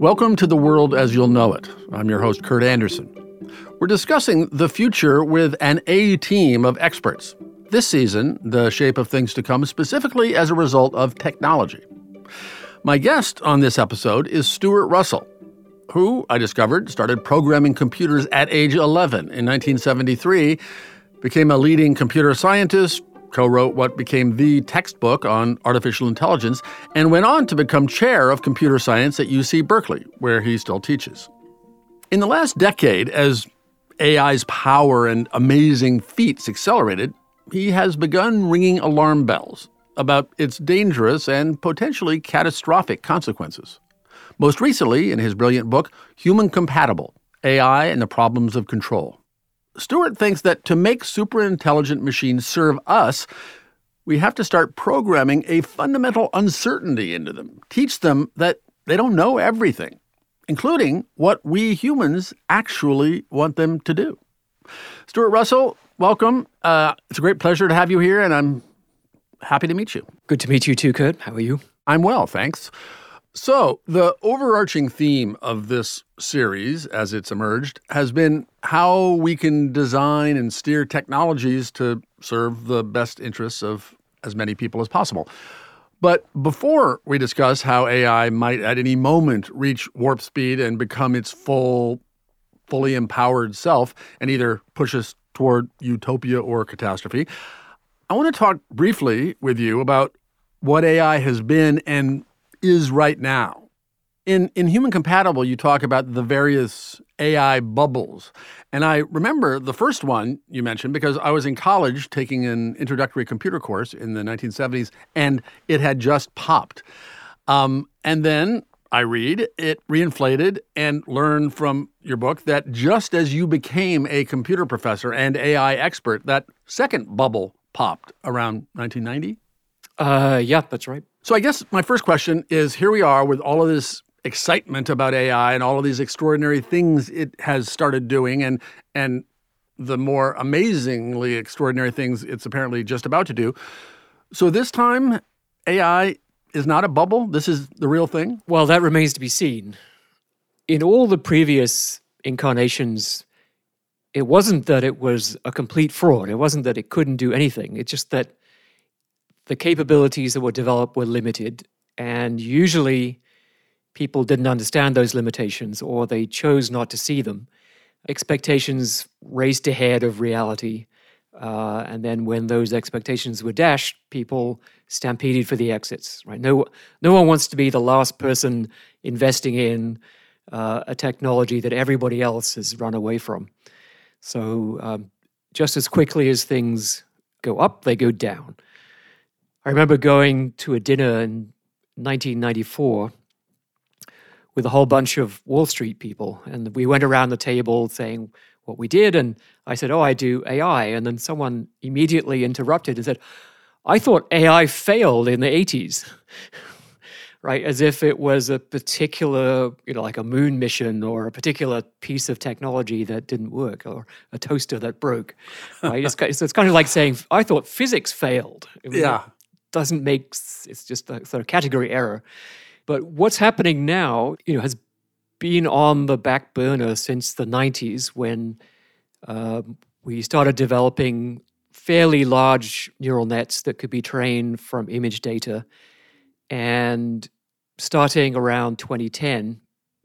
Welcome to the world as you'll know it. I'm your host, Kurt Andersen. We're discussing the future with an A team of experts. This season, the shape of things to come, specifically as a result of technology. My guest on this episode is Stuart Russell, who I discovered started programming computers at age 11 in 1973, became a leading computer scientist, co wrote what became the textbook on artificial intelligence, and went on to become chair of computer science at UC Berkeley, where he still teaches. In the last decade, as AI's power and amazing feats accelerated, he has begun ringing alarm bells about its dangerous and potentially catastrophic consequences. Most recently, in his brilliant book, Human Compatible AI and the Problems of Control. Stuart thinks that to make superintelligent machines serve us, we have to start programming a fundamental uncertainty into them, teach them that they don't know everything, including what we humans actually want them to do. Stuart Russell, welcome. Uh, it's a great pleasure to have you here, and I'm happy to meet you. Good to meet you too, Kurt. How are you? I'm well, thanks. So, the overarching theme of this series, as it's emerged, has been how we can design and steer technologies to serve the best interests of as many people as possible. But before we discuss how AI might at any moment reach warp speed and become its full, fully empowered self and either push us toward utopia or catastrophe, I want to talk briefly with you about what AI has been and is right now. In, in Human Compatible, you talk about the various AI bubbles. And I remember the first one you mentioned because I was in college taking an introductory computer course in the 1970s, and it had just popped. Um, and then I read it reinflated and learned from your book that just as you became a computer professor and AI expert, that second bubble popped around 1990. Uh, yeah, that's right. So I guess my first question is here we are with all of this excitement about AI and all of these extraordinary things it has started doing and and the more amazingly extraordinary things it's apparently just about to do. So this time AI is not a bubble. This is the real thing. Well, that remains to be seen. In all the previous incarnations, it wasn't that it was a complete fraud. It wasn't that it couldn't do anything. It's just that the capabilities that were developed were limited, and usually people didn't understand those limitations or they chose not to see them. Expectations raced ahead of reality. Uh, and then when those expectations were dashed, people stampeded for the exits. Right? No, no one wants to be the last person investing in uh, a technology that everybody else has run away from. So um, just as quickly as things go up, they go down. I remember going to a dinner in 1994 with a whole bunch of Wall Street people, and we went around the table saying what we did, and I said, "Oh, I do AI," and then someone immediately interrupted and said, "I thought AI failed in the 80s." right? As if it was a particular, you know, like a moon mission or a particular piece of technology that didn't work or a toaster that broke, right? it's, so it's kind of like saying, I thought physics failed. yeah doesn't make it's just a sort of category error. But what's happening now, you know, has been on the back burner since the 90s when uh, we started developing fairly large neural nets that could be trained from image data. And starting around 2010,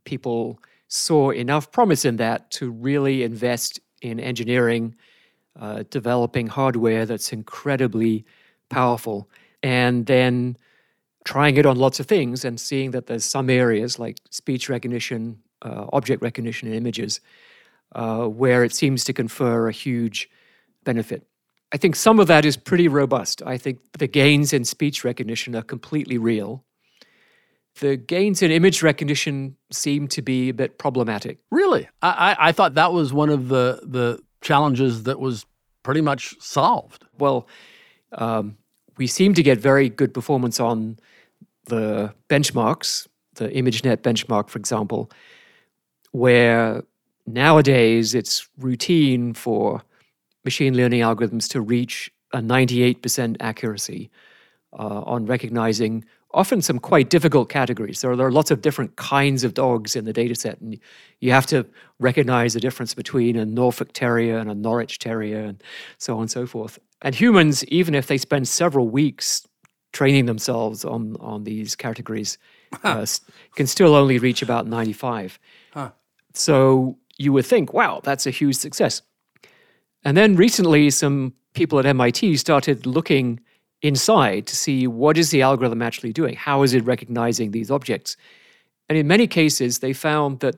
people saw enough promise in that to really invest in engineering, uh, developing hardware that's incredibly powerful and then trying it on lots of things and seeing that there's some areas like speech recognition, uh, object recognition, and images uh, where it seems to confer a huge benefit. I think some of that is pretty robust. I think the gains in speech recognition are completely real. The gains in image recognition seem to be a bit problematic. Really, I, I, I thought that was one of the the challenges that was pretty much solved. Well, um, we seem to get very good performance on the benchmarks, the ImageNet benchmark, for example, where nowadays it's routine for machine learning algorithms to reach a 98% accuracy uh, on recognizing often some quite difficult categories. There are, there are lots of different kinds of dogs in the data set, and you have to recognize the difference between a Norfolk Terrier and a Norwich Terrier, and so on and so forth. And humans, even if they spend several weeks training themselves on, on these categories, uh, can still only reach about 95. Huh. So you would think, wow, that's a huge success. And then recently, some people at MIT started looking inside to see what is the algorithm actually doing? How is it recognizing these objects? And in many cases, they found that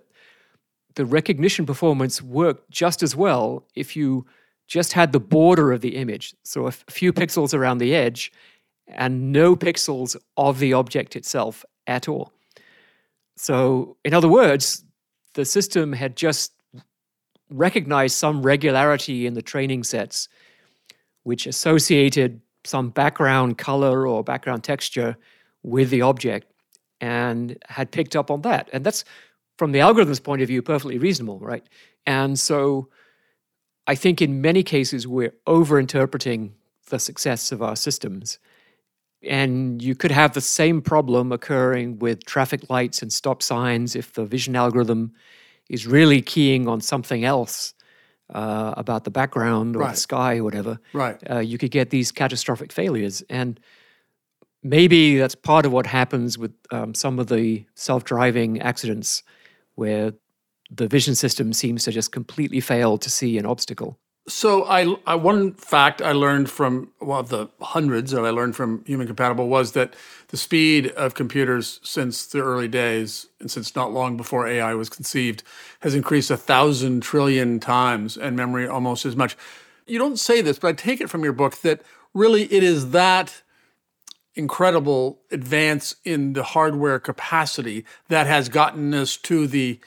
the recognition performance worked just as well if you just had the border of the image, so a few pixels around the edge, and no pixels of the object itself at all. So, in other words, the system had just recognized some regularity in the training sets, which associated some background color or background texture with the object and had picked up on that. And that's, from the algorithm's point of view, perfectly reasonable, right? And so I think in many cases we're overinterpreting the success of our systems. And you could have the same problem occurring with traffic lights and stop signs if the vision algorithm is really keying on something else uh, about the background or right. the sky or whatever, right. Uh, you could get these catastrophic failures. And maybe that's part of what happens with um, some of the self driving accidents where the vision system seems to just completely fail to see an obstacle. So I, I, one fact I learned from well the hundreds that I learned from Human Compatible was that the speed of computers since the early days and since not long before AI was conceived has increased a thousand trillion times and memory almost as much. You don't say this, but I take it from your book that really it is that incredible advance in the hardware capacity that has gotten us to the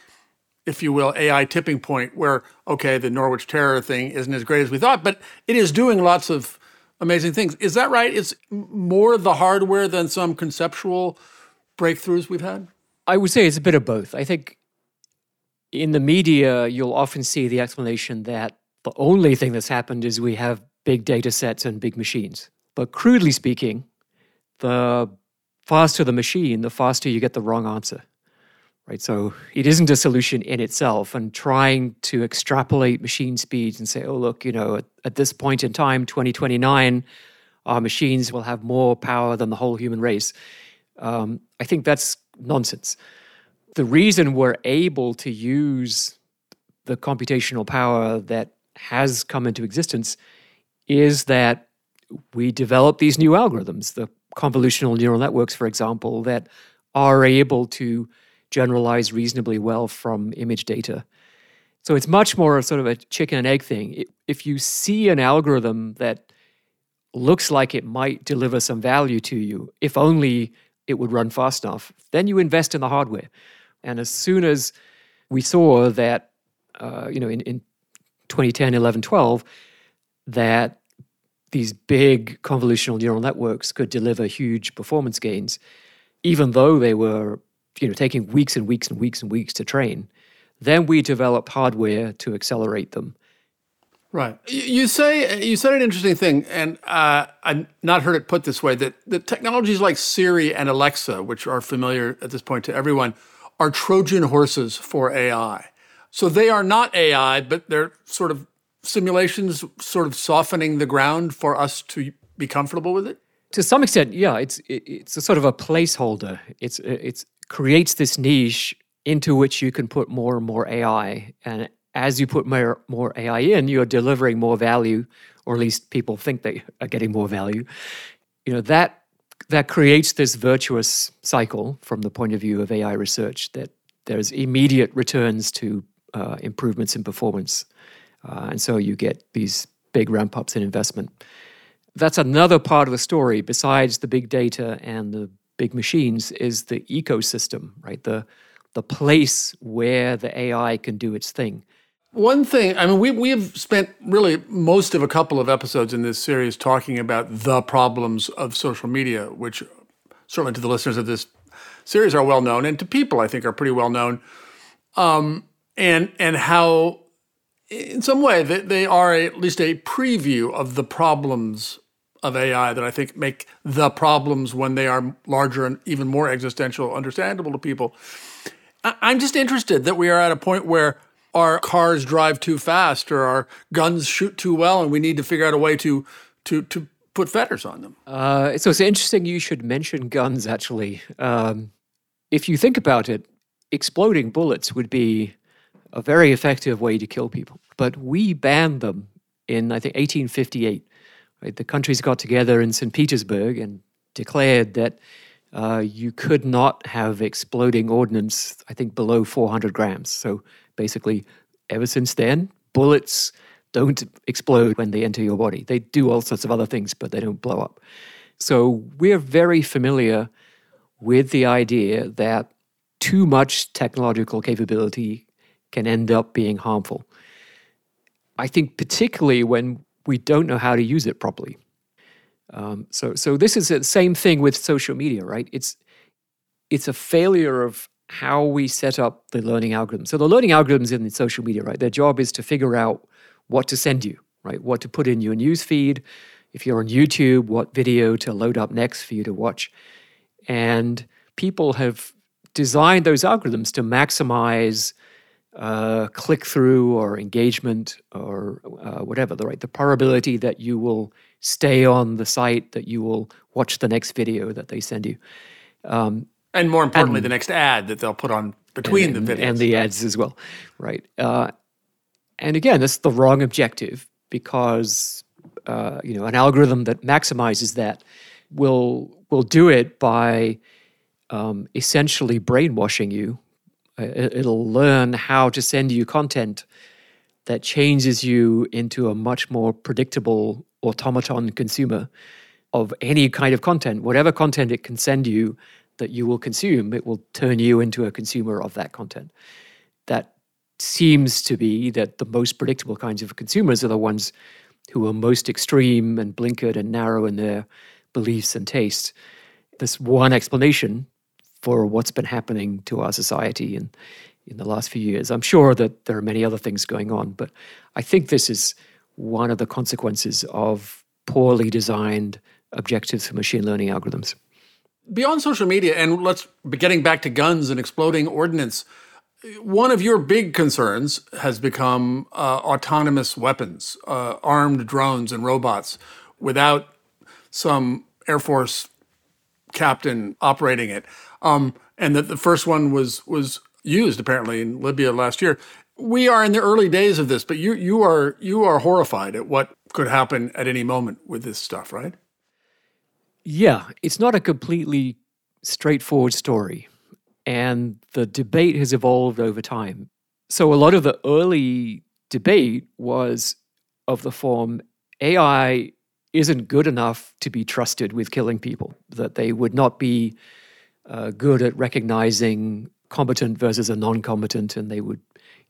if you will, AI tipping point where, okay, the Norwich terrier thing isn't as great as we thought, but it is doing lots of amazing things. Is that right? It's more the hardware than some conceptual breakthroughs we've had? I would say it's a bit of both. I think in the media, you'll often see the explanation that the only thing that's happened is we have big data sets and big machines. But crudely speaking, the faster the machine, the faster you get the wrong answer right? So it isn't a solution in itself. And trying to extrapolate machine speeds and say, oh, look, you know, at, at this point in time, 2029, our machines will have more power than the whole human race. Um, I think that's nonsense. The reason we're able to use the computational power that has come into existence is that we develop these new algorithms, the convolutional neural networks, for example, that are able to generalize reasonably well from image data. So it's much more sort of a chicken and egg thing. If you see an algorithm that looks like it might deliver some value to you, if only it would run fast enough, then you invest in the hardware. And as soon as we saw that, uh, you know, in, in 2010, 11, 12, that these big convolutional neural networks could deliver huge performance gains, even though they were you know, taking weeks and weeks and weeks and weeks to train. Then we developed hardware to accelerate them. Right. You say you said an interesting thing, and uh, I've not heard it put this way: that the technologies like Siri and Alexa, which are familiar at this point to everyone, are Trojan horses for AI. So they are not AI, but they're sort of simulations, sort of softening the ground for us to be comfortable with it. To some extent, yeah. It's it's a sort of a placeholder. It's it's creates this niche into which you can put more and more AI. And as you put more, more AI in, you're delivering more value, or at least people think they are getting more value. You know, that that creates this virtuous cycle from the point of view of AI research that there's immediate returns to uh, improvements in performance. Uh, and so you get these big ramp ups in investment. That's another part of the story besides the big data and the big machines is the ecosystem, right? The the place where the AI can do its thing. One thing, I mean, we we have spent really most of a couple of episodes in this series talking about the problems of social media, which certainly to the listeners of this series are well known, and to people I think are pretty well known, um, and and how in some way they, they are a, at least a preview of the problems of AI that I think make the problems when they are larger and even more existential understandable to people. I'm just interested that we are at a point where our cars drive too fast or our guns shoot too well, and we need to figure out a way to to to put fetters on them. Uh, so it's interesting you should mention guns. Actually, um, if you think about it, exploding bullets would be a very effective way to kill people, but we banned them in I think 1858. Right? The countries got together in St. Petersburg and declared that uh, you could not have exploding ordnance, I think, below 400 grams. So basically, ever since then, bullets don't explode when they enter your body. They do all sorts of other things, but they don't blow up. So we're very familiar with the idea that too much technological capability can end up being harmful. I think, particularly when we don't know how to use it properly. Um, so, so this is the same thing with social media, right? It's it's a failure of how we set up the learning algorithm. So the learning algorithms in social media, right? Their job is to figure out what to send you, right? What to put in your news feed. If you're on YouTube, what video to load up next for you to watch. And people have designed those algorithms to maximize uh, click through or engagement or uh, whatever, the right? The probability that you will stay on the site, that you will watch the next video that they send you. Um, and more importantly, and, the next ad that they'll put on between and, the videos. And the ads as well, right? Uh, and again, that's the wrong objective because uh, you know an algorithm that maximizes that will will do it by um, essentially brainwashing you. Uh, it'll learn how to send you content that changes you into a much more predictable automaton consumer of any kind of content, whatever content it can send you that you will consume, it will turn you into a consumer of that content. That seems to be that the most predictable kinds of consumers are the ones who are most extreme and blinkered and narrow in their beliefs and tastes. This one explanation for what's been happening to our society in, in the last few years. I'm sure that there are many other things going on, but I think this is one of the consequences of poorly designed objectives for machine learning algorithms. Beyond social media, and let's be getting back to guns and exploding ordnance, one of your big concerns has become uh, autonomous weapons, uh, armed drones and robots without some Air Force captain operating it. Um, and that the first one was was used apparently in Libya last year. We are in the early days of this, but you you are you are horrified at what could happen at any moment with this stuff, right? Yeah, it's not a completely straightforward story and the debate has evolved over time. So a lot of the early debate was of the form AI isn't good enough to be trusted with killing people, that they would not be uh, good at recognizing competent versus a non-competent, and they would,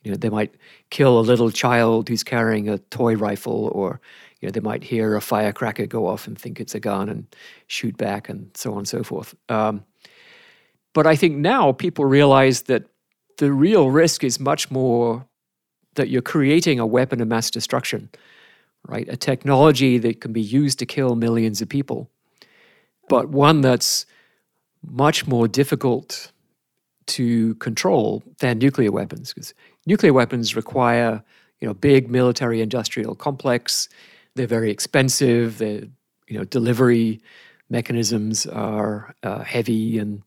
you know, they might kill a little child who's carrying a toy rifle, or you know, they might hear a firecracker go off and think it's a gun and shoot back, and so on and so forth. Um, but I think now people realize that the real risk is much more that you're creating a weapon of mass destruction, right? A technology that can be used to kill millions of people, but one that's much more difficult to control than nuclear weapons because nuclear weapons require you know big military industrial complex they're very expensive their you know delivery mechanisms are uh, heavy and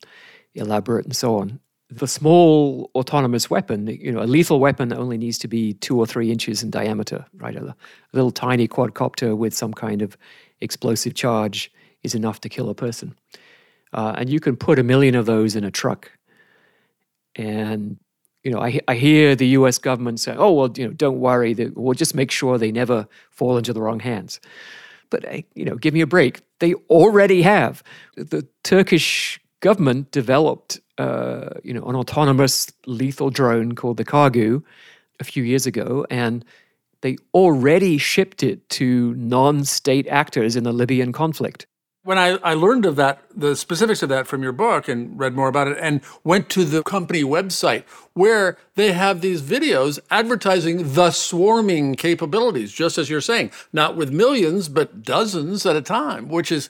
elaborate and so on. The small autonomous weapon, you know, a lethal weapon only needs to be two or three inches in diameter, right? A, little tiny quadcopter with some kind of explosive charge is enough to kill a person. Uh, and you can put a million of those in a truck. And you know, I, I hear the U.S. government say, "Oh, well, you know, don't worry. We'll just make sure they never fall into the wrong hands." But you know, give me a break. They already have. The Turkish government developed, uh, you know, an autonomous lethal drone called the Kargu a few years ago, and they already shipped it to non-state actors in the Libyan conflict. When I, I learned of that, the specifics of that from your book and read more about it, and went to the company website where they have these videos advertising the swarming capabilities, just as you're saying, not with millions, but dozens at a time, which is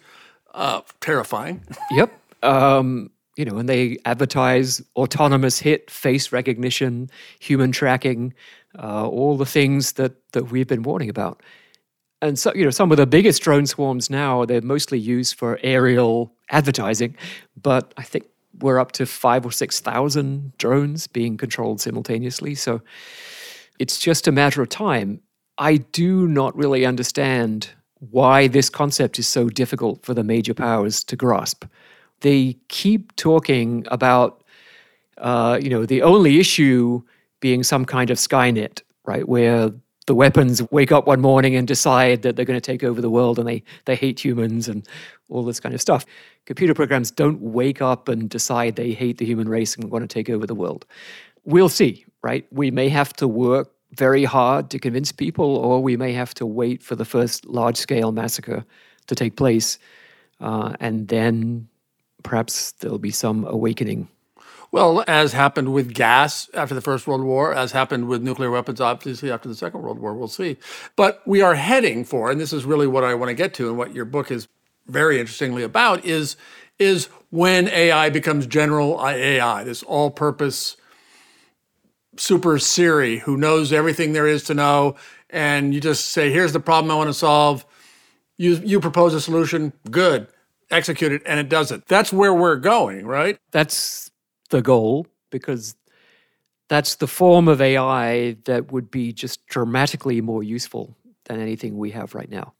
uh, terrifying. Yep. Um, you know, and they advertise autonomous hit, face recognition, human tracking, uh, all the things that that we've been warning about and so you know some of the biggest drone swarms now they're mostly used for aerial advertising but i think we're up to five or six thousand drones being controlled simultaneously. So it's just a matter of time. I do not really understand why this concept is so difficult for the major powers to grasp. They keep talking about uh, you know the only issue being some kind of skynet right where the weapons wake up one morning and decide that they're going to take over the world and they, they hate humans and all this kind of stuff. Computer programs don't wake up and decide they hate the human race and want to take over the world. We'll see, right? We may have to work very hard to convince people, or we may have to wait for the first large scale massacre to take place. Uh, and then perhaps there'll be some awakening well, as happened with gas after the First World War, as happened with nuclear weapons, obviously after the Second World War, we'll see. But we are heading for, and this is really what I want to get to, and what your book is very interestingly about, is is when AI becomes general AI, this all-purpose super Siri who knows everything there is to know, and you just say, "Here's the problem I want to solve." You you propose a solution, good, execute it, and it does it. That's where we're going, right? That's the goal because that's the form of AI that would be just dramatically more useful than anything we have right now.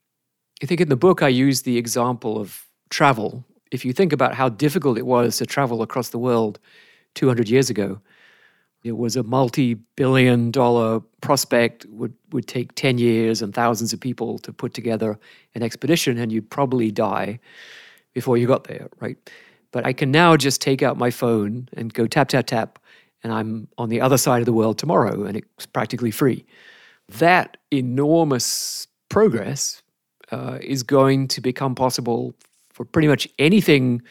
I think in the book, I use the example of travel. If you think about how difficult it was to travel across the world 200 years ago, it was a multi billion dollar prospect, would, would take 10 years and thousands of people to put together an expedition, and you'd probably die before you got there, right? But I can now just take out my phone and go tap, tap, tap, and I'm on the other side of the world tomorrow, and it's practically free. That enormous progress uh, is going to become possible for pretty much anything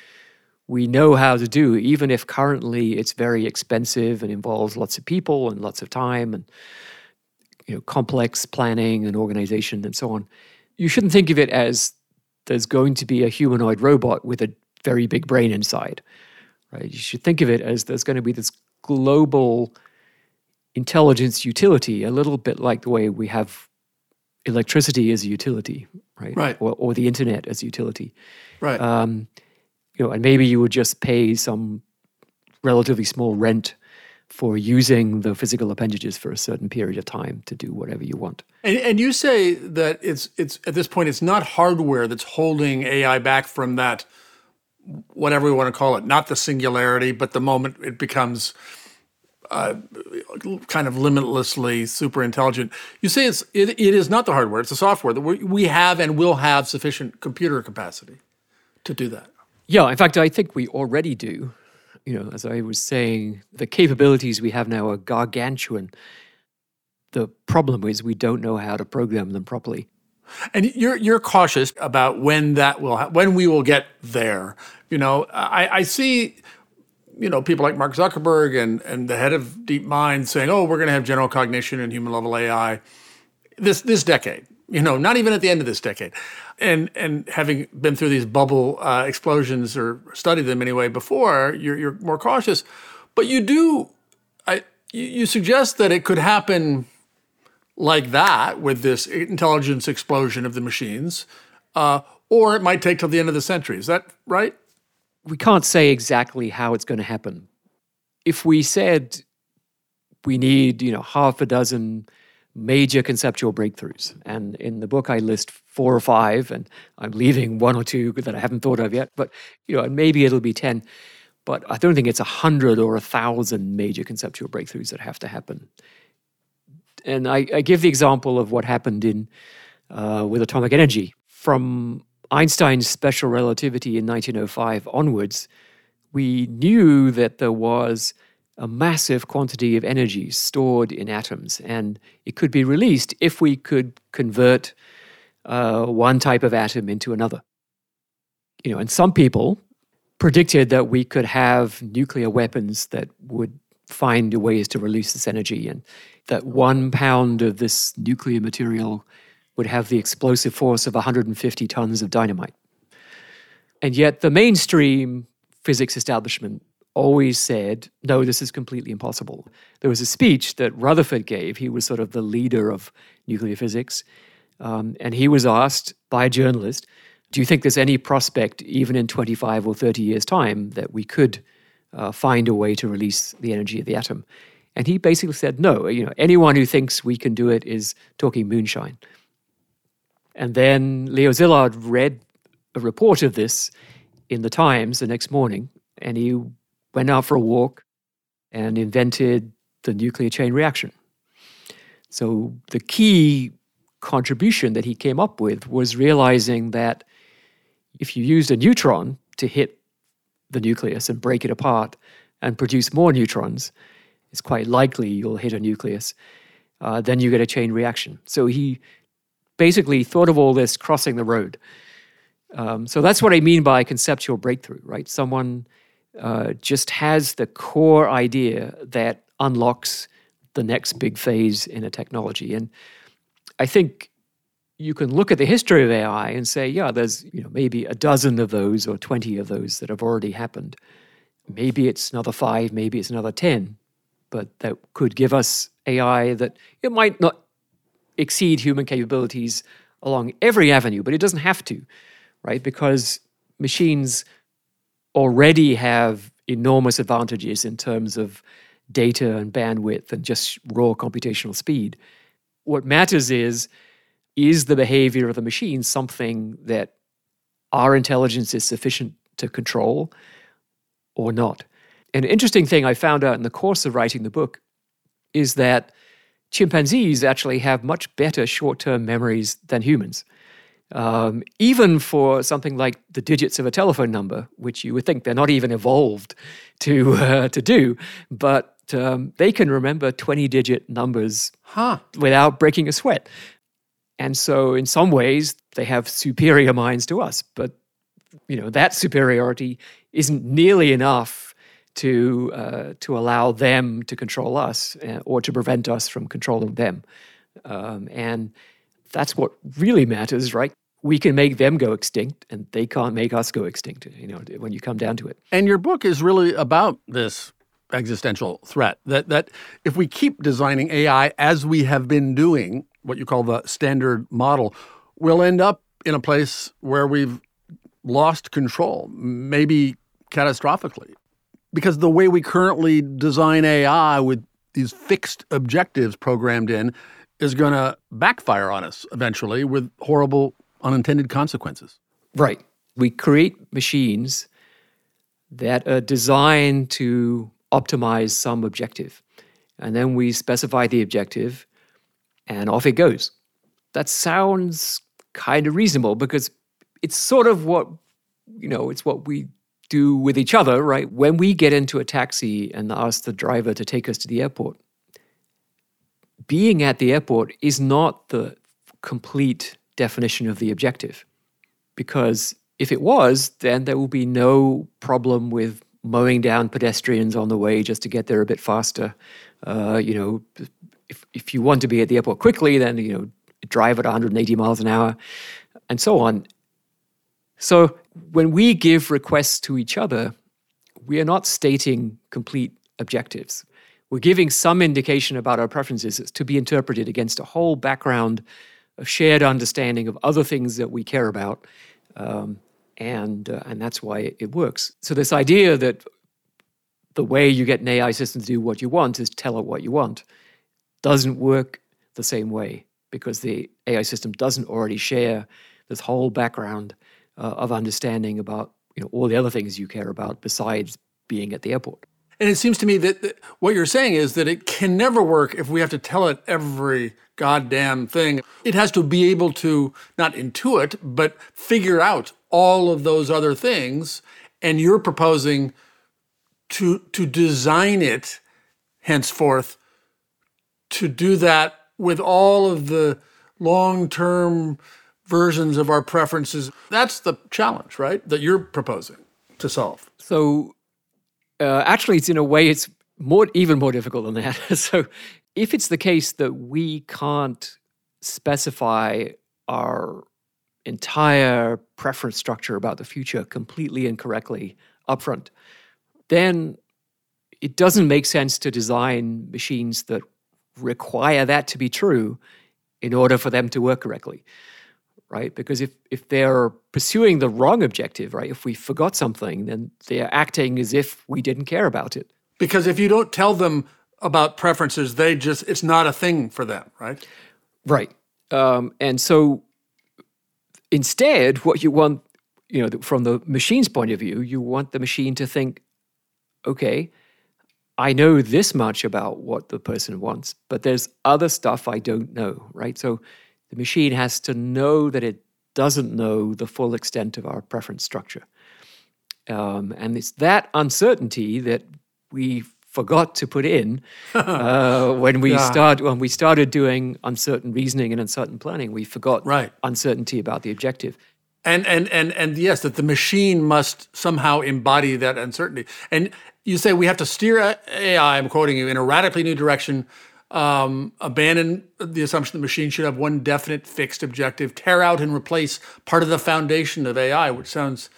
we know how to do, even if currently it's very expensive and involves lots of people and lots of time and you know complex planning and organization and so on. You shouldn't think of it as there's going to be a humanoid robot with a very big brain inside. Right? You should think of it as there's going to be this global intelligence utility, a little bit like the way we have electricity as a utility, right? Right. Or, or the internet as a utility. Right. Um, you know, and maybe you would just pay some relatively small rent for using the physical appendages for a certain period of time to do whatever you want. And, and you say that it's it's at this point it's not hardware that's holding AI back from that whatever we want to call it, not the singularity, but the moment it becomes uh, kind of limitlessly super intelligent. You say it's it, it is not the hardware; it's the software that we, we have and will have sufficient computer capacity to do that. Yeah, in fact, I think we already do. You know, as I was saying, the capabilities we have now are gargantuan. The problem is we don't know how to program them properly. And you're you're cautious about when that will ha- when we will get there. You know, I, I see, you know, people like Mark Zuckerberg and and the head of DeepMind saying, "Oh, we're going to have general cognition and human level AI this this decade." You know, not even at the end of this decade. And and having been through these bubble uh, explosions or studied them anyway before, you're you're more cautious. But you do, I you, you suggest that it could happen like that with this intelligence explosion of the machines, uh, or it might take till the end of the century. Is that right? We can't say exactly how it's going to happen. If we said we need, you know, half a dozen major conceptual breakthroughs, and in the book I list four or five, and I'm leaving one or two that I haven't thought of yet, but you know, and maybe it'll be ten. But I don't think it's a hundred or a thousand major conceptual breakthroughs that have to happen and I, I, give the example of what happened in uh, with atomic energy from Einstein's special relativity in 1905 onwards. We knew that there was a massive quantity of energy stored in atoms, and it could be released if we could convert uh, one type of atom into another. You know, and some people predicted that we could have nuclear weapons that would find ways to release this energy and that one pound of this nuclear material would have the explosive force of 150 tons of dynamite. And yet, the mainstream physics establishment always said, no, this is completely impossible. There was a speech that Rutherford gave. He was sort of the leader of nuclear physics. Um, and he was asked by a journalist, do you think there's any prospect, even in 25 or 30 years' time, that we could uh, find a way to release the energy of the atom? And he basically said, no. You know, anyone who thinks we can do it is talking moonshine. And then Leo Szilard read a report of this in the Times the next morning, and he went out for a walk and invented the nuclear chain reaction. So the key contribution that he came up with was realizing that if you used a neutron to hit the nucleus and break it apart and produce more neutrons, it's quite likely you'll hit a nucleus. Uh, then you get a chain reaction. So he basically thought of all this crossing the road. Um, so that's what I mean by conceptual breakthrough, right? Someone uh, just has the core idea that unlocks the next big phase in a technology. And I think you can look at the history of AI and say, yeah, there's you know maybe a dozen of those or 20 of those that have already happened. Maybe it's another five, maybe it's another 10, but that could give us AI that it might not exceed human capabilities along every avenue, but it doesn't have to, right? Because machines already have enormous advantages in terms of data and bandwidth and just raw computational speed. What matters is is the behavior of the machine something that our intelligence is sufficient to control or not? An interesting thing I found out in the course of writing the book is that chimpanzees actually have much better short term memories than humans. Um, even for something like the digits of a telephone number, which you would think they're not even evolved to uh, to do, but um, they can remember twenty digit numbers huh. without breaking a sweat. And so, in some ways, they have superior minds to us, but you know that superiority isn't nearly enough to uh, to allow them to control us uh, or to prevent us from controlling them. Um, and that's what really matters, right? We can make them go extinct, and they can't make us go extinct. You know, when you come down to it. And your book is really about this existential threat that that if we keep designing AI as we have been doing, what you call the standard model, we'll end up in a place where we've lost control, maybe catastrophically because the way we currently design AI with these fixed objectives programmed in is going to backfire on us eventually with horrible unintended consequences. Right. We create machines that are designed to optimize some objective. And then we specify the objective and off it goes. That sounds kind of reasonable because it's sort of what, you know, it's what we do with each other, right? When we get into a taxi and ask the driver to take us to the airport, being at the airport is not the complete definition of the objective. Because if it was, then there will be no problem with mowing down pedestrians on the way just to get there a bit faster. Uh, you know, if, if you want to be at the airport quickly, then, you know, drive at 180 miles an hour and so on. So when we give requests to each other, we are not stating complete objectives. We're giving some indication about our preferences to be interpreted against a whole background of shared understanding of other things that we care about. Um, and, uh, and that's why it works. So, this idea that the way you get an AI system to do what you want is tell it what you want doesn't work the same way because the AI system doesn't already share this whole background uh, of understanding about you know all the other things you care about besides being at the airport. And it seems to me that, that what you're saying is that it can never work if we have to tell it every goddamn thing. It has to be able to not intuit, but figure out all of those other things. And you're proposing to to design it henceforth to do that with all of the long-term versions of our preferences. That's the challenge, right? That you're proposing to solve. So, uh, actually, it's in a way, it's more even more difficult than that. so, if it's the case that we can't specify our entire preference structure about the future completely and correctly upfront, then it doesn't make sense to design machines that require that to be true in order for them to work correctly right? Because if if they're pursuing the wrong objective right if we forgot something then they're acting as if we didn't care about it. Because if you don't tell them about preferences they just it's not a thing for them right? Right. Um, and so instead what you want you know from the machine's point of view you want the machine to think okay I know this much about what the person wants, but there's other stuff I don't know, right? So the machine has to know that it doesn't know the full extent of our preference structure. Um, and it's that uncertainty that we forgot to put in uh, when we yeah. start when we started doing uncertain reasoning and uncertain planning. We forgot right. uncertainty about the objective. And and and and yes, that the machine must somehow embody that uncertainty. And you say we have to steer AI, I'm quoting you, in a radically new direction, um, abandon the assumption the machine should have one definite fixed objective, tear out and replace part of the foundation of AI, which sounds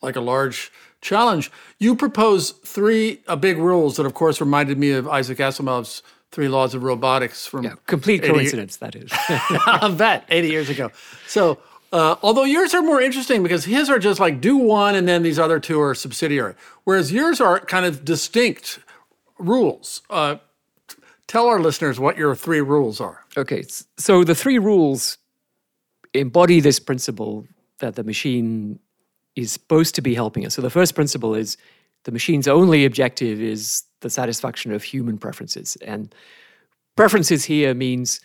like a large challenge. You propose three uh, big rules that, of course, reminded me of Isaac Asimov's three laws of robotics from yeah, complete coincidence, that is. of that 80 years ago. So uh, although yours are more interesting because his are just like do one and then these other two are subsidiary, whereas yours are kind of distinct rules. Uh, tell our listeners what your three rules are. Okay, so the three rules embody this principle that the machine is supposed to be helping us. So the first principle is the machine's only objective is the satisfaction of human preferences, and preferences here means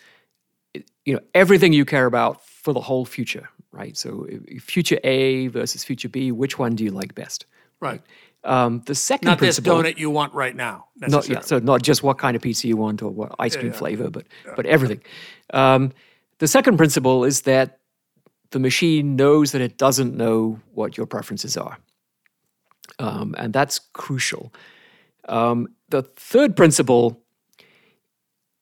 you know everything you care about for the whole future right? So future A versus future B, which one do you like best? Right. Um, the second not principle, this donut you want right now. Not yeah, so not just what kind of pizza you want or what ice cream yeah, yeah. flavor, but yeah. but everything. Um, the second principle is that the machine knows that it doesn't know what your preferences are, um, and that's crucial. Um, the third principle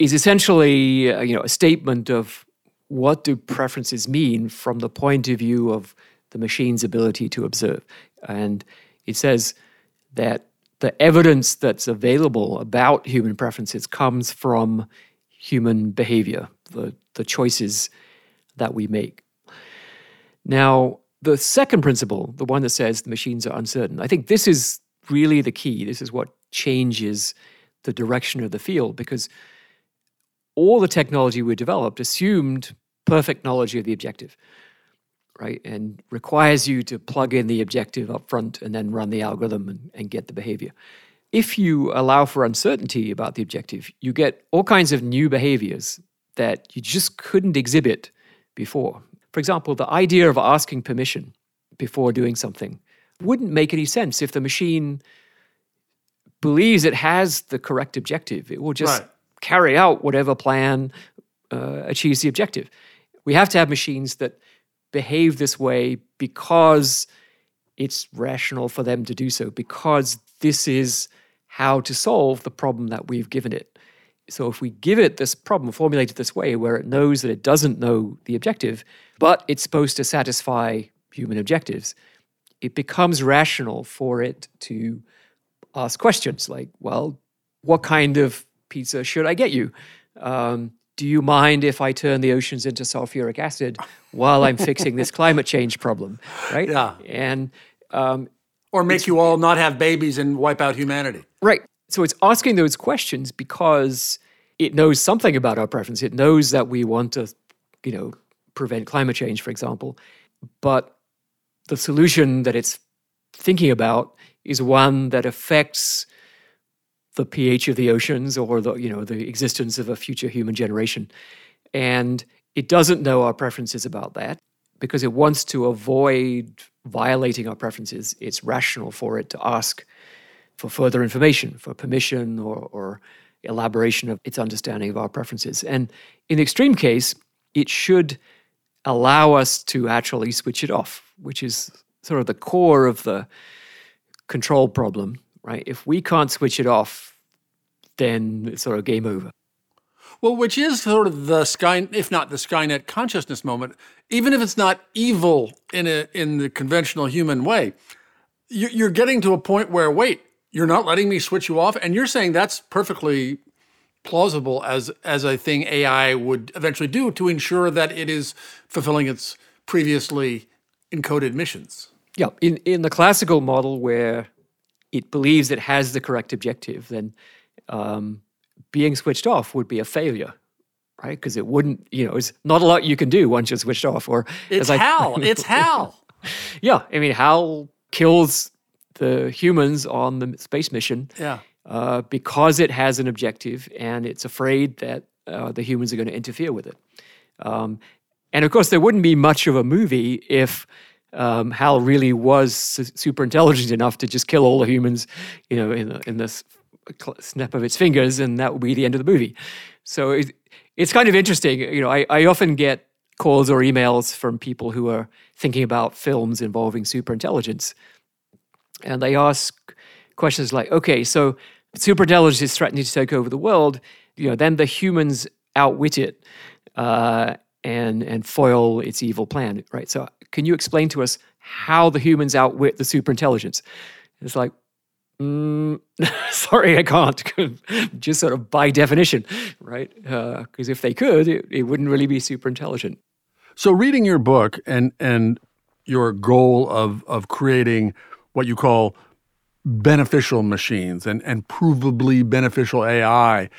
is essentially uh, you know a statement of what do preferences mean from the point of view of the machine's ability to observe? And it says that the evidence that's available about human preferences comes from human behavior, the, the choices that we make. Now, the second principle, the one that says the machines are uncertain, I think this is really the key. This is what changes the direction of the field because all the technology we developed assumed perfect knowledge of the objective, right? And requires you to plug in the objective up front and then run the algorithm and, and get the behavior. If you allow for uncertainty about the objective, you get all kinds of new behaviors that you just couldn't exhibit before. For example, the idea of asking permission before doing something wouldn't make any sense if the machine believes it has the correct objective. It will just right. carry out whatever plan uh, achieves the objective. We have to have machines that behave this way because it's rational for them to do so, because this is how to solve the problem that we've given it. So if we give it this problem formulated this way, where it knows that it doesn't know the objective, but it's supposed to satisfy human objectives, it becomes rational for it to ask questions like, well, what kind of pizza should I get you? Um, do you mind if I turn the oceans into sulfuric acid while I'm fixing this climate change problem? Right? Yeah. And um, or make you all not have babies and wipe out humanity. Right. So it's asking those questions because it knows something about our preference. It knows that we want to, you know, prevent climate change, for example. But the solution that it's thinking about is one that affects the pH of the oceans or the you know the existence of a future human generation. And it doesn't know our preferences about that because it wants to avoid violating our preferences. It's rational for it to ask for further information, for permission or, or elaboration of its understanding of our preferences. And in the extreme case, it should allow us to actually switch it off, which is sort of the core of the control problem, right? If we can't switch it off, then it's sort of game over. Well, which is sort of the sky, if not the Skynet consciousness moment, even if it's not evil in a in the conventional human way, you're getting to a point where wait, you're not letting me switch you off, and you're saying that's perfectly plausible as as a thing AI would eventually do to ensure that it is fulfilling its previously encoded missions. Yeah, in in the classical model where it believes it has the correct objective, then um, being switched off would be a failure, right? Because it wouldn't, you know, it's not a lot you can do once you're switched off. Or it's Hal. I, it's Hal. yeah, I mean, Hal kills the humans on the space mission. Yeah. Uh, because it has an objective and it's afraid that uh, the humans are going to interfere with it. Um, and of course, there wouldn't be much of a movie if um, Hal really was su- super intelligent enough to just kill all the humans, you know, in, in this snap of its fingers, and that would be the end of the movie. So it, it's kind of interesting. You know, I, I often get calls or emails from people who are thinking about films involving super intelligence, and they ask questions like, "Okay, so super intelligence is threatening to take over the world. You know, then the humans outwit it uh, and and foil its evil plan, right? So, can you explain to us how the humans outwit the super intelligence?" It's like, Mm, sorry, I can't. Just sort of by definition, right? Because uh, if they could, it, it wouldn't really be super intelligent. So, reading your book and and your goal of of creating what you call beneficial machines and and provably beneficial AI,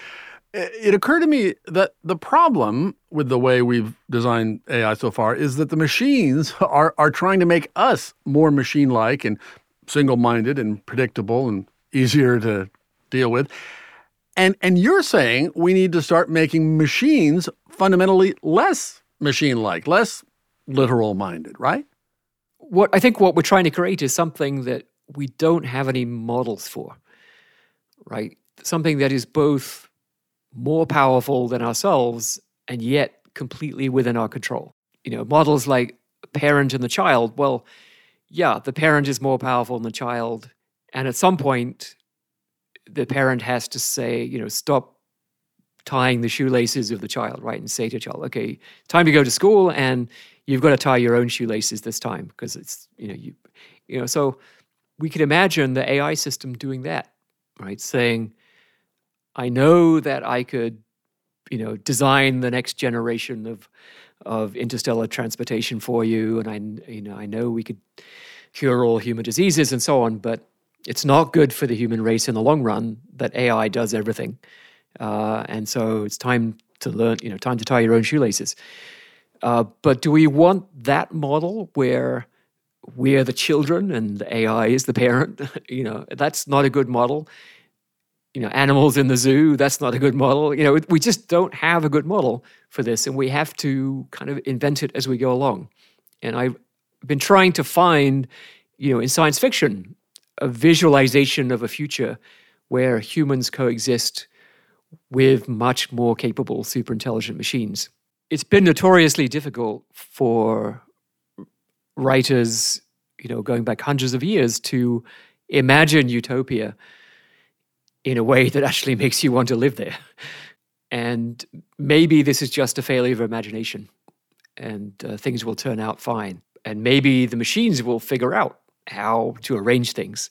it occurred to me that the problem with the way we've designed AI so far is that the machines are are trying to make us more machine like and single minded and predictable and easier to deal with. And, and you're saying we need to start making machines fundamentally less machine like, less literal minded, right? What I think what we're trying to create is something that we don't have any models for, right? Something that is both more powerful than ourselves and yet completely within our control. You know, models like parent and the child, well, yeah, the parent is more powerful than the child. And at some point, the parent has to say, you know, stop tying the shoelaces of the child, right? And say to the child, okay, time to go to school and you've got to tie your own shoelaces this time because it's, you know, you, you know, so we could imagine the AI system doing that, right? Saying, I know that I could, you know, design the next generation of of interstellar transportation for you, and I, you know, I know we could cure all human diseases and so on, but it's not good for the human race in the long run that AI does everything. Uh, and so it's time to learn, you know, time to tie your own shoelaces. Uh, but do we want that model where we're the children and AI is the parent? you know, that's not a good model you know animals in the zoo that's not a good model. You know we just don't have a good model for this and we have to kind of invent it as we go along. And i've been trying to find you know in science fiction a visualization of a future where humans coexist with much more capable super intelligent machines. It's been notoriously difficult for writers you know going back hundreds of years to imagine utopia in a way that actually makes you want to live there. And maybe this is just a failure of imagination and uh, things will turn out fine. And maybe the machines will figure out how to arrange things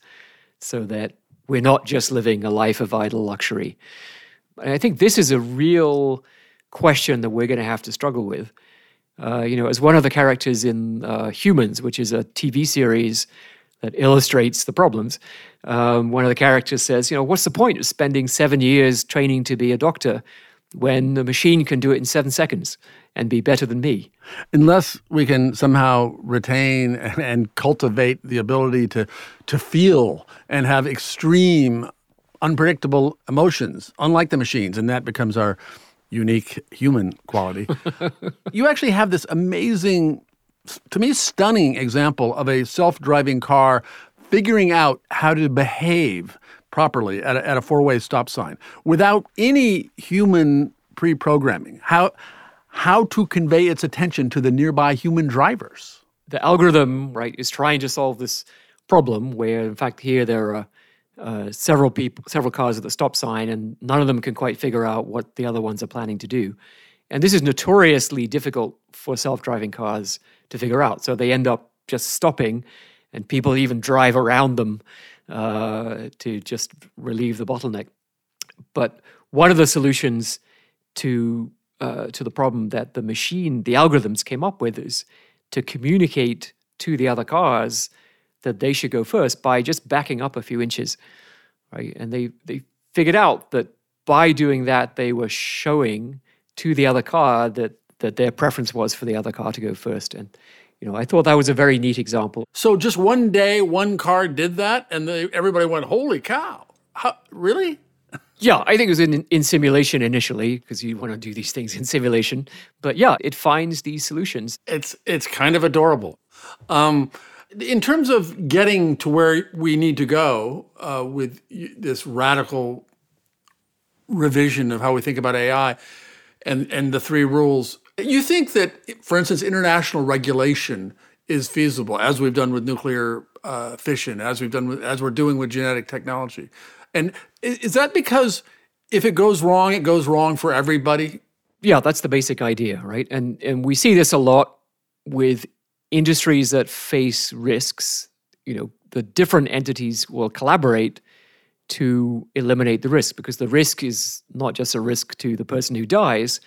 so that we're not just living a life of idle luxury. And I think this is a real question that we're going to have to struggle with. Uh, you know, as one of the characters in uh, Humans, which is a TV series that illustrates the problems. Um, one of the characters says, you know, what's the point of spending seven years training to be a doctor when the machine can do it in seven seconds and be better than me? Unless we can somehow retain and cultivate the ability to to feel and have extreme, unpredictable emotions, unlike the machines, and that becomes our unique human quality. you actually have this amazing to me, stunning example of a self driving car figuring out how to behave properly at a, at a four way stop sign without any human pre programming. How, how to convey its attention to the nearby human drivers. The algorithm, right, is trying to solve this problem where, in fact, here there are uh, several people, several cars at the stop sign, and none of them can quite figure out what the other ones are planning to do. And this is notoriously difficult for self-driving cars to figure out. So they end up just stopping, and people even drive around them uh, to just relieve the bottleneck. But one of the solutions to uh, to the problem that the machine, the algorithms came up with, is to communicate to the other cars that they should go first by just backing up a few inches, right? And they they figured out that by doing that, they were showing to the other car that that their preference was for the other car to go first. And you know, I thought that was a very neat example. So just one day, one car did that, and they, everybody went, "Holy cow! How, really?" Yeah, I think it was in, in simulation initially because you want to do these things in simulation. But yeah, it finds these solutions. It's it's kind of adorable. Um, in terms of getting to where we need to go uh, with this radical revision of how we think about AI and and the three rules, you think that, for instance, international regulation is feasible, as we've done with nuclear uh, fission, as we've done with, as we're doing with genetic technology. And is that because if it goes wrong, it goes wrong for everybody? Yeah, that's the basic idea, right? And and we see this a lot with industries that face risks. You know, the different entities will collaborate to eliminate the risk because the risk is not just a risk to the person who dies,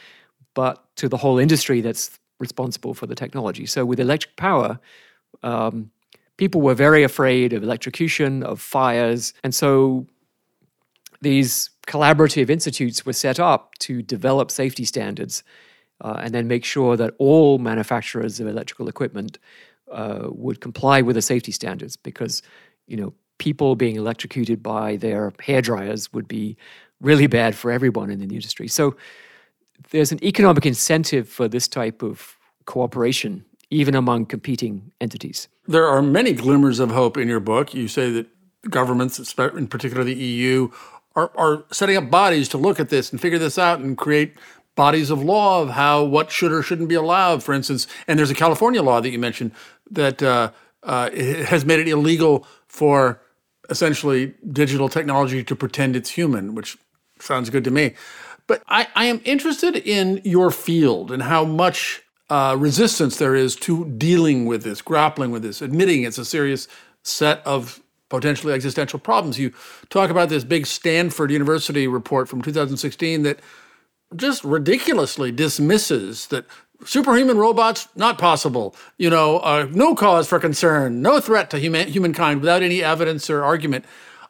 but to the whole industry that's responsible for the technology. So with electric power, um, people were very afraid of electrocution, of fires, and so these collaborative institutes were set up to develop safety standards uh, and then make sure that all manufacturers of electrical equipment uh, would comply with the safety standards because you know people being electrocuted by their hair dryers would be really bad for everyone in the industry. So there's an economic incentive for this type of cooperation even among competing entities. There are many glimmers of hope in your book. You say that governments in particular the EU are, are setting up bodies to look at this and figure this out and create bodies of law of how what should or shouldn't be allowed. For instance, and there's a California law that you mentioned that uh, uh, has made it illegal for essentially digital technology to pretend it's human, which sounds good to me. But I, I am interested in your field and how much uh, resistance there is to dealing with this, grappling with this, admitting it's a serious set of potentially existential problems. You talk about this big Stanford University report from 2016 that just ridiculously dismisses that superhuman robots not possible. You know uh, no cause for concern no threat to human, humankind without any evidence or argument.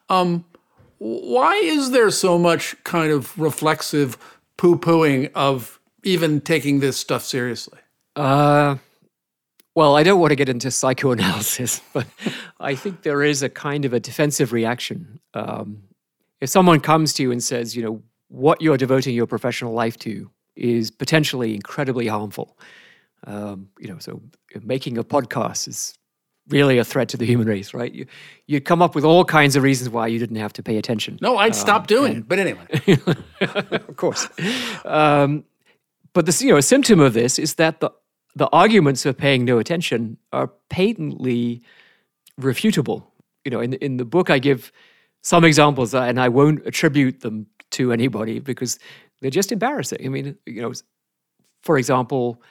Um, why is there so much kind of reflexive poo-pooing of even taking this stuff seriously? Uh, well i don't want to get into psychoanalysis but i think there is a kind of a defensive reaction. Um, if someone comes to you and says you know what you're devoting your professional life to is potentially incredibly harmful. Um, you know, so making a podcast is really a threat to the human race, right? You, you'd come up with all kinds of reasons why you didn't have to pay attention. No, I'd um, stop doing it. But anyway, of course. Um, but the you know a symptom of this is that the the arguments of paying no attention are patently refutable. You know, in in the book I give some examples, and I won't attribute them to anybody because they're just embarrassing. I mean, you know, for example,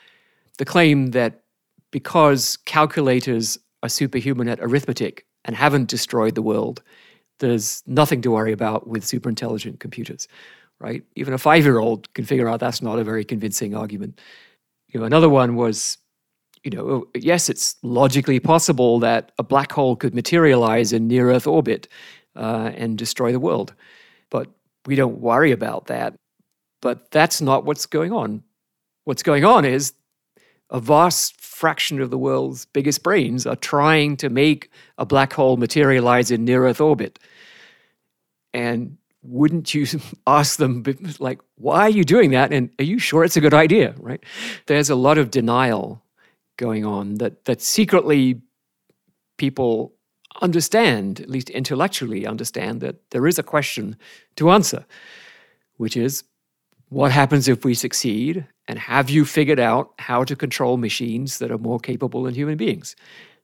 the claim that because calculators are superhuman at arithmetic and haven't destroyed the world, there's nothing to worry about with super intelligent computers, right? Even a five year old can figure out that's not a very convincing argument. You know, another one was, you know, oh, yes, it's logically possible that a black hole could materialize in near Earth orbit uh, and destroy the world. But we don't worry about that. But that's not what's going on. What's going on is a vast fraction of the world's biggest brains are trying to make a black hole materialize in near Earth orbit. And wouldn't you ask them, like, why are you doing that? And are you sure it's a good idea, right? There's a lot of denial going on that, that secretly people understand, at least intellectually understand, that there is a question to answer, which is what happens if we succeed And have you figured out how to control machines that are more capable than human beings?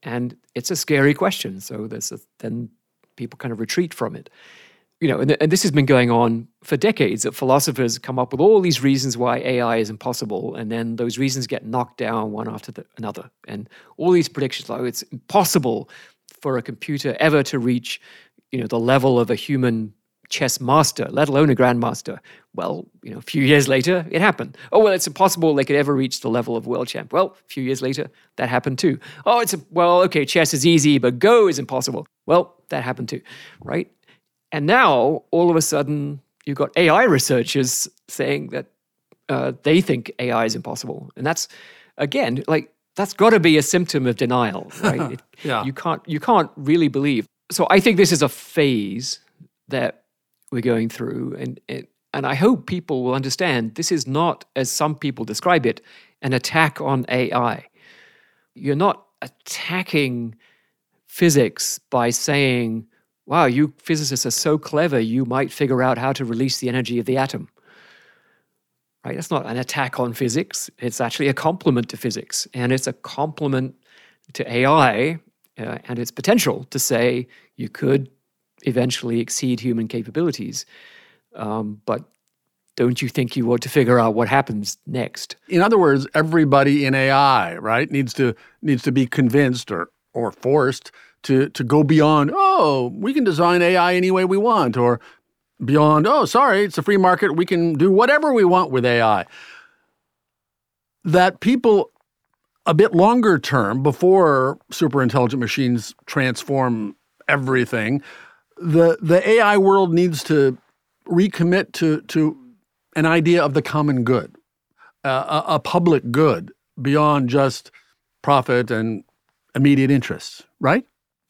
And it's a scary question. So there's a, then people kind of retreat from it. You know, and, and this has been going on for decades that philosophers come up with all these reasons why AI is impossible. And then those reasons get knocked down one after the, another. And all these predictions, like it's impossible for a computer ever to reach, you know, the level of a human chess master, let alone a grandmaster. Well, you know, a few years later, it happened. Oh, well, it's impossible they could ever reach the level of world champ. Well, a few years later, that happened too. Oh, it's a, well, okay, chess is easy, but Go is impossible. Well, that happened too, right? And now, all of a sudden, you've got AI researchers saying that uh, they think AI is impossible, and that's again like that's got to be a symptom of denial, right? It, yeah. You can't you can't really believe. So I think this is a phase that we're going through. And, and I hope people will understand this is not, as some people describe it, an attack on AI. You're not attacking physics by saying, wow, you physicists are so clever, you might figure out how to release the energy of the atom. Right? That's not an attack on physics. It's actually a compliment to physics. And it's a compliment to AI uh, and its potential to say you could eventually exceed human capabilities. Um, but don't you think you ought to figure out what happens next? In other words, everybody in AI, right, needs to needs to be convinced or or forced to to go beyond, oh, we can design AI any way we want, or beyond, oh, sorry, it's a free market, we can do whatever we want with AI. That people a bit longer term, before super intelligent machines transform everything, the the AI world needs to recommit to to an idea of the common good, uh, a, a public good beyond just profit and immediate interests, right?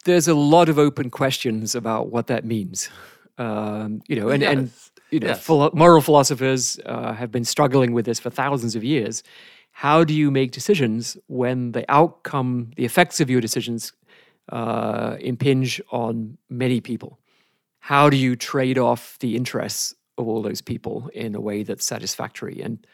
There's a lot of open questions about what that means. Um, you know, and, yes. and you know, yes. philo- moral philosophers uh, have been struggling with this for thousands of years. How do you make decisions when the outcome, the effects of your decisions uh, impinge on many people. How do you trade off the interests of all those people in a way that's satisfactory? And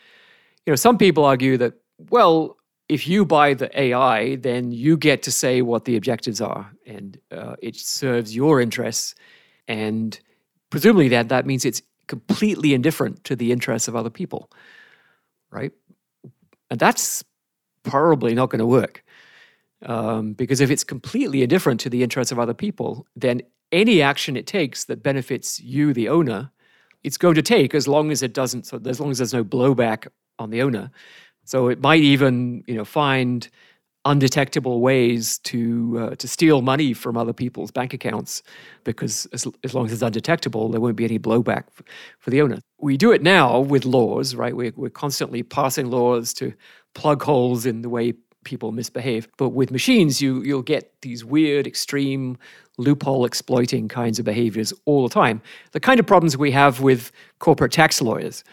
you know, some people argue that well, if you buy the AI, then you get to say what the objectives are, and uh, it serves your interests, and presumably that that means it's completely indifferent to the interests of other people, right? And that's probably not going to work. Um, because if it's completely indifferent to the interests of other people, then any action it takes that benefits you, the owner, it's going to take as long as it doesn't, so as long as there's no blowback on the owner. So it might even, you know, find undetectable ways to uh, to steal money from other people's bank accounts because as, as long as it's undetectable there won't be any blowback for, for the owner we do it now with laws right we're, we're constantly passing laws to plug holes in the way people misbehave. But with machines, you you'll get these weird, extreme, loophole exploiting kinds of behaviors all the time. The kind of problems we have with corporate tax lawyers.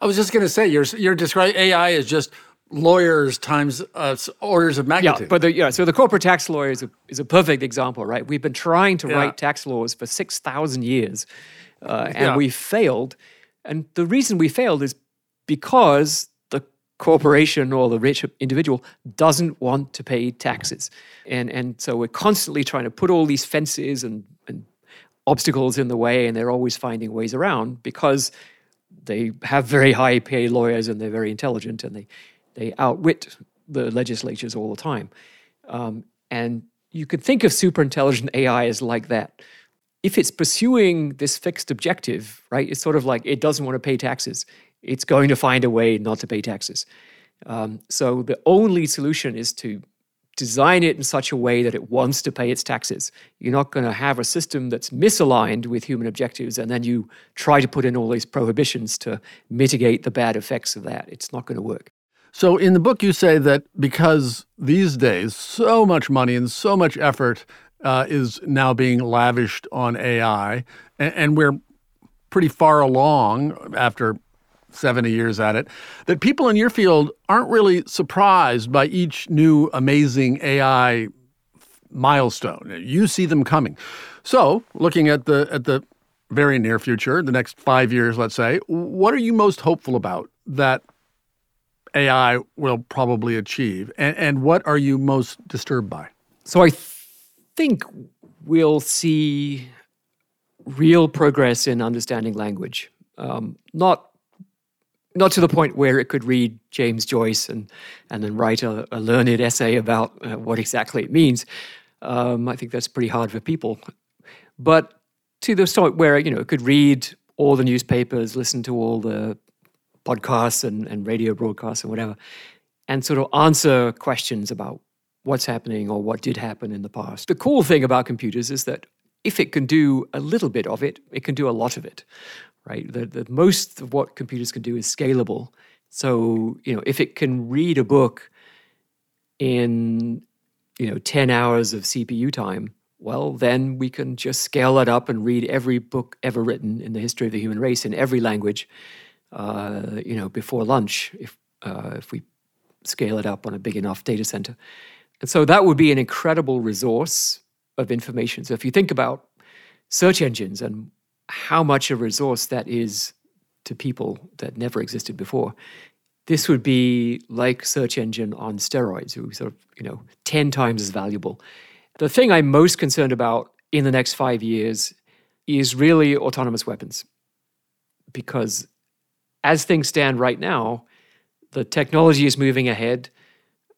I was just going to say, you're you're describing AI as just lawyers times uh, orders of magnitude. Yeah, but the, yeah, so the corporate tax lawyer is a, is a perfect example, right? We've been trying to yeah. write tax laws for six thousand years, uh, and yeah. we failed. And the reason we failed is because corporation or the rich individual doesn't want to pay taxes. And, and so we're constantly trying to put all these fences and, and obstacles in the way, and they're always finding ways around because they have very high paid lawyers and they're very intelligent and they, they outwit the legislatures all the time. Um, and you could think of super intelligent AI as like that. If it's pursuing this fixed objective, right, it's sort of like it doesn't want to pay taxes it's going to find a way not to pay taxes. Um, so the only solution is to design it in such a way that it wants to pay its taxes. You're not going to have a system that's misaligned with human objectives and then you try to put in all these prohibitions to mitigate the bad effects of that. It's not going to work. So, in the book, you say that because these days so much money and so much effort uh, is now being lavished on AI, and, and we're pretty far along after 70 years at it, that people in your field aren't really surprised by each new amazing AI milestone. You see them coming. So, looking at the at the very near future, the next 5 years, let's say, what are you most hopeful about that AI will probably achieve? And, and what are you most disturbed by? So I th- think we'll see real progress in understanding language. Um, not not to the point where it could read James Joyce and and then write a, a learned essay about uh, what exactly it means. Um, I think that's pretty hard for people. But to the point where you know it could read all the newspapers, listen to all the podcasts and, and radio broadcasts and whatever, and sort of answer questions about what's happening or what did happen in the past. The cool thing about computers is that if it can do a little bit of it, it can do a lot of it, right? The, the most of what computers can do is scalable. So, you know, if it can read a book in, you know, 10 hours of CPU time, well, then we can just scale that up and read every book ever written in the history of the human race in every language, uh, you know, before lunch, if, uh, if we scale it up on a big enough data center. And so that would be an incredible resource of information. So if you think about search engines and how much a resource that is to people that never existed before, this would be like search engine on steroids, it sort of, you know, 10 times as valuable. The thing I'm most concerned about in the next five years is really autonomous weapons. Because as things stand right now, the technology is moving ahead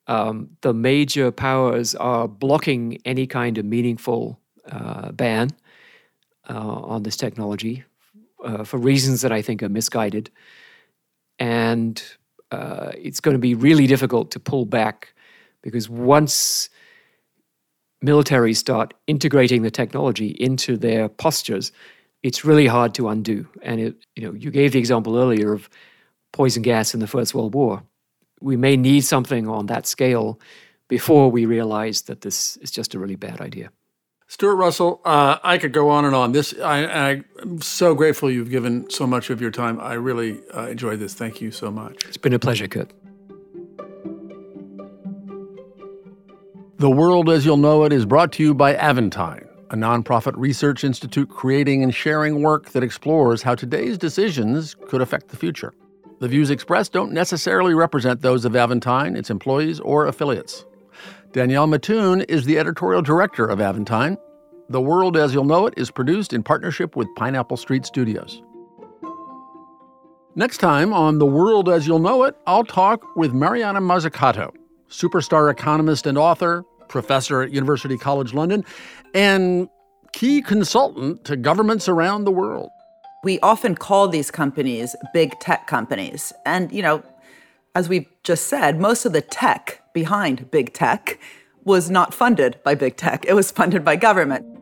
um, the major powers are blocking any kind of meaningful uh, ban on this technology uh, for reasons that I think are misguided. And uh, it's going to be really difficult to pull back because once militaries start integrating the technology into their postures, it's really hard to undo. And it, you know, you gave the example earlier of poison gas in the First World War we may need something on that scale before we realize that this is just a really bad idea. Stuart Russell, uh, I could go on and on. This, I, am so grateful you've given so much of your time. I really uh, enjoyed this. Thank you so much. It's been a pleasure, Kurt. The World as You'll Know It is brought to you by Aventine, a nonprofit research institute creating and sharing work that explores how today's decisions could affect the future. The views expressed don't necessarily represent those of Aventine, its employees, or affiliates. Danielle Mattoon is the editorial director of Aventine. The World as You'll Know It is produced in partnership with Pineapple Street Studios. Next time on The World as You'll Know It, I'll talk with Mariana Mazzucato, superstar economist and author, professor at University College London, and key consultant to governments around the world. We often call these companies big tech companies. And, you know, as we've just said, most of the tech behind big tech was not funded by big tech, it was funded by government.